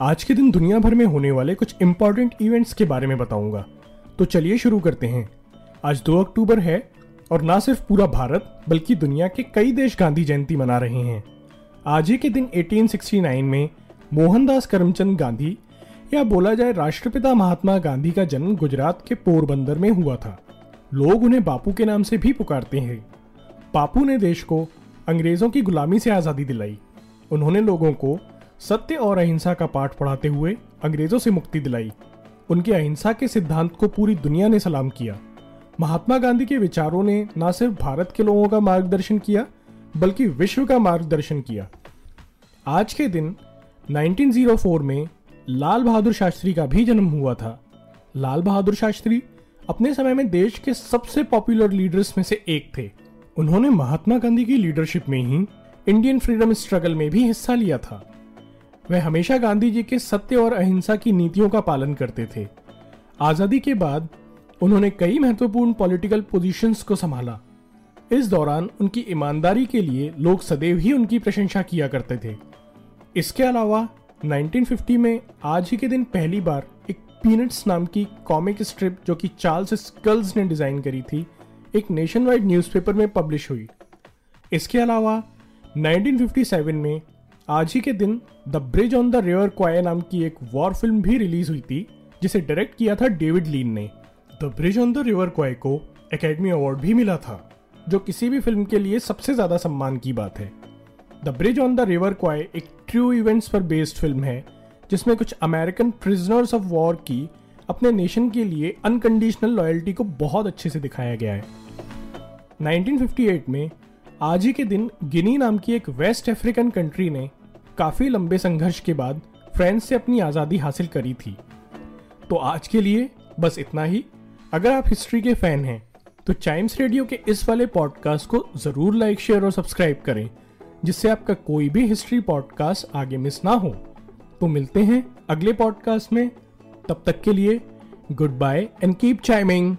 आज के दिन दुनिया भर में होने वाले कुछ इंपॉर्टेंट इवेंट्स के बारे में बताऊँगा। तो चलिए शुरू करते हैं। आज 2 अक्टूबर है और ना सिर्फ़ पूरा भारत, बल्कि दुनिया के कई देश गांधी जयंती मना रहे हैं। आज ही के दिन 1869 में मोहनदास करमचंद गांधी या बोला जाए राष्ट्रपिता महात्मा गांधी का जन्म गुजरात के पोरबंदर में हुआ था। लोग उन्हें बापू के नाम से भी पुकारते हैं। बापू ने देश को अंग्रेज़ों की गुलामी से आज़ादी दिलाई। उन्होंने लोगों को सत्य और अहिंसा का पाठ पढ़ाते हुए अंग्रेज़ों से मुक्ति दिलाई। उनके अहिंसा के सिद्धांत को पूरी दुनिया ने सलाम किया। महात्मा गांधी के विचारों ने न सिर्फ़ भारत के लोगों का मार्गदर्शन किया, बल्कि विश्व का मार्गदर्शन किया। आज के दिन 1904 में लाल बहादुर शास्त्री का भी जन्म हुआ था। लाल बहादुर शास्त्री अपने समय में देश के सबसे पॉपुलर लीडर्स में से एक थे। उन्होंने महात्मा गांधी की लीडरशिप में ही इंडियन फ्रीडम स्ट्रगल में भी हिस्सा लिया था। वह हमेशा गांधी जी के सत्य और अहिंसा की नीतियों का पालन करते थे। आज़ादी के बाद उन्होंने कई महत्वपूर्ण पॉलिटिकल पोजीशंस को संभाला। इस दौरान उनकी ईमानदारी के लिए लोग सदैव ही उनकी प्रशंसा किया करते थे। इसके अलावा 1950 में आज ही के दिन पहली बार एक पीनट्स नाम की कॉमिक स्ट्रिप जो कि चार्ल्स स्कल्स ने डिज़ाइन करी थी, एक नेशन वाइड न्यूज़पेपर में पब्लिश हुई। इसके अलावा 1957 में आज ही के दिन the bridge on the river Kwai नाम की एक वॉर फ़िल्म भी रिलीज़ हुई थी, जिसे डायरेक्ट किया था डेविड लीन ने। The bridge on the river Kwai को एकेडमी अवार्ड भी मिला था, जो किसी भी फ़िल्म के लिए सबसे ज़्यादा सम्मान की बात है। The bridge on the river Kwai एक ट्रू इवेंट्स पर बेस्ड फ़िल्म है, जिसमें कुछ अमेरिकन प्रिजनर्स ऑफ़ वॉर की अपने नेशन के लिए अनकंडीशनल लॉयल्टी को बहुत अच्छे से दिखाया गया है। 1958 में आज ही के दिन गिनी नाम की एक वेस्ट अफ्रीकन कंट्री ने काफ़ी लंबे संघर्ष के बाद फ्रांस से अपनी आज़ादी हासिल करी थी। तो आज के लिए बस इतना ही। अगर आप हिस्ट्री के फ़ैन हैं तो चाइम्स रेडियो के इस वाले पॉडकास्ट को ज़रूर लाइक शेयर और सब्सक्राइब करें, जिससे आपका कोई भी हिस्ट्री पॉडकास्ट आगे मिस ना हो। तो मिलते हैं अगले पॉडकास्ट में। तब तक के लिए good bye and keep chiming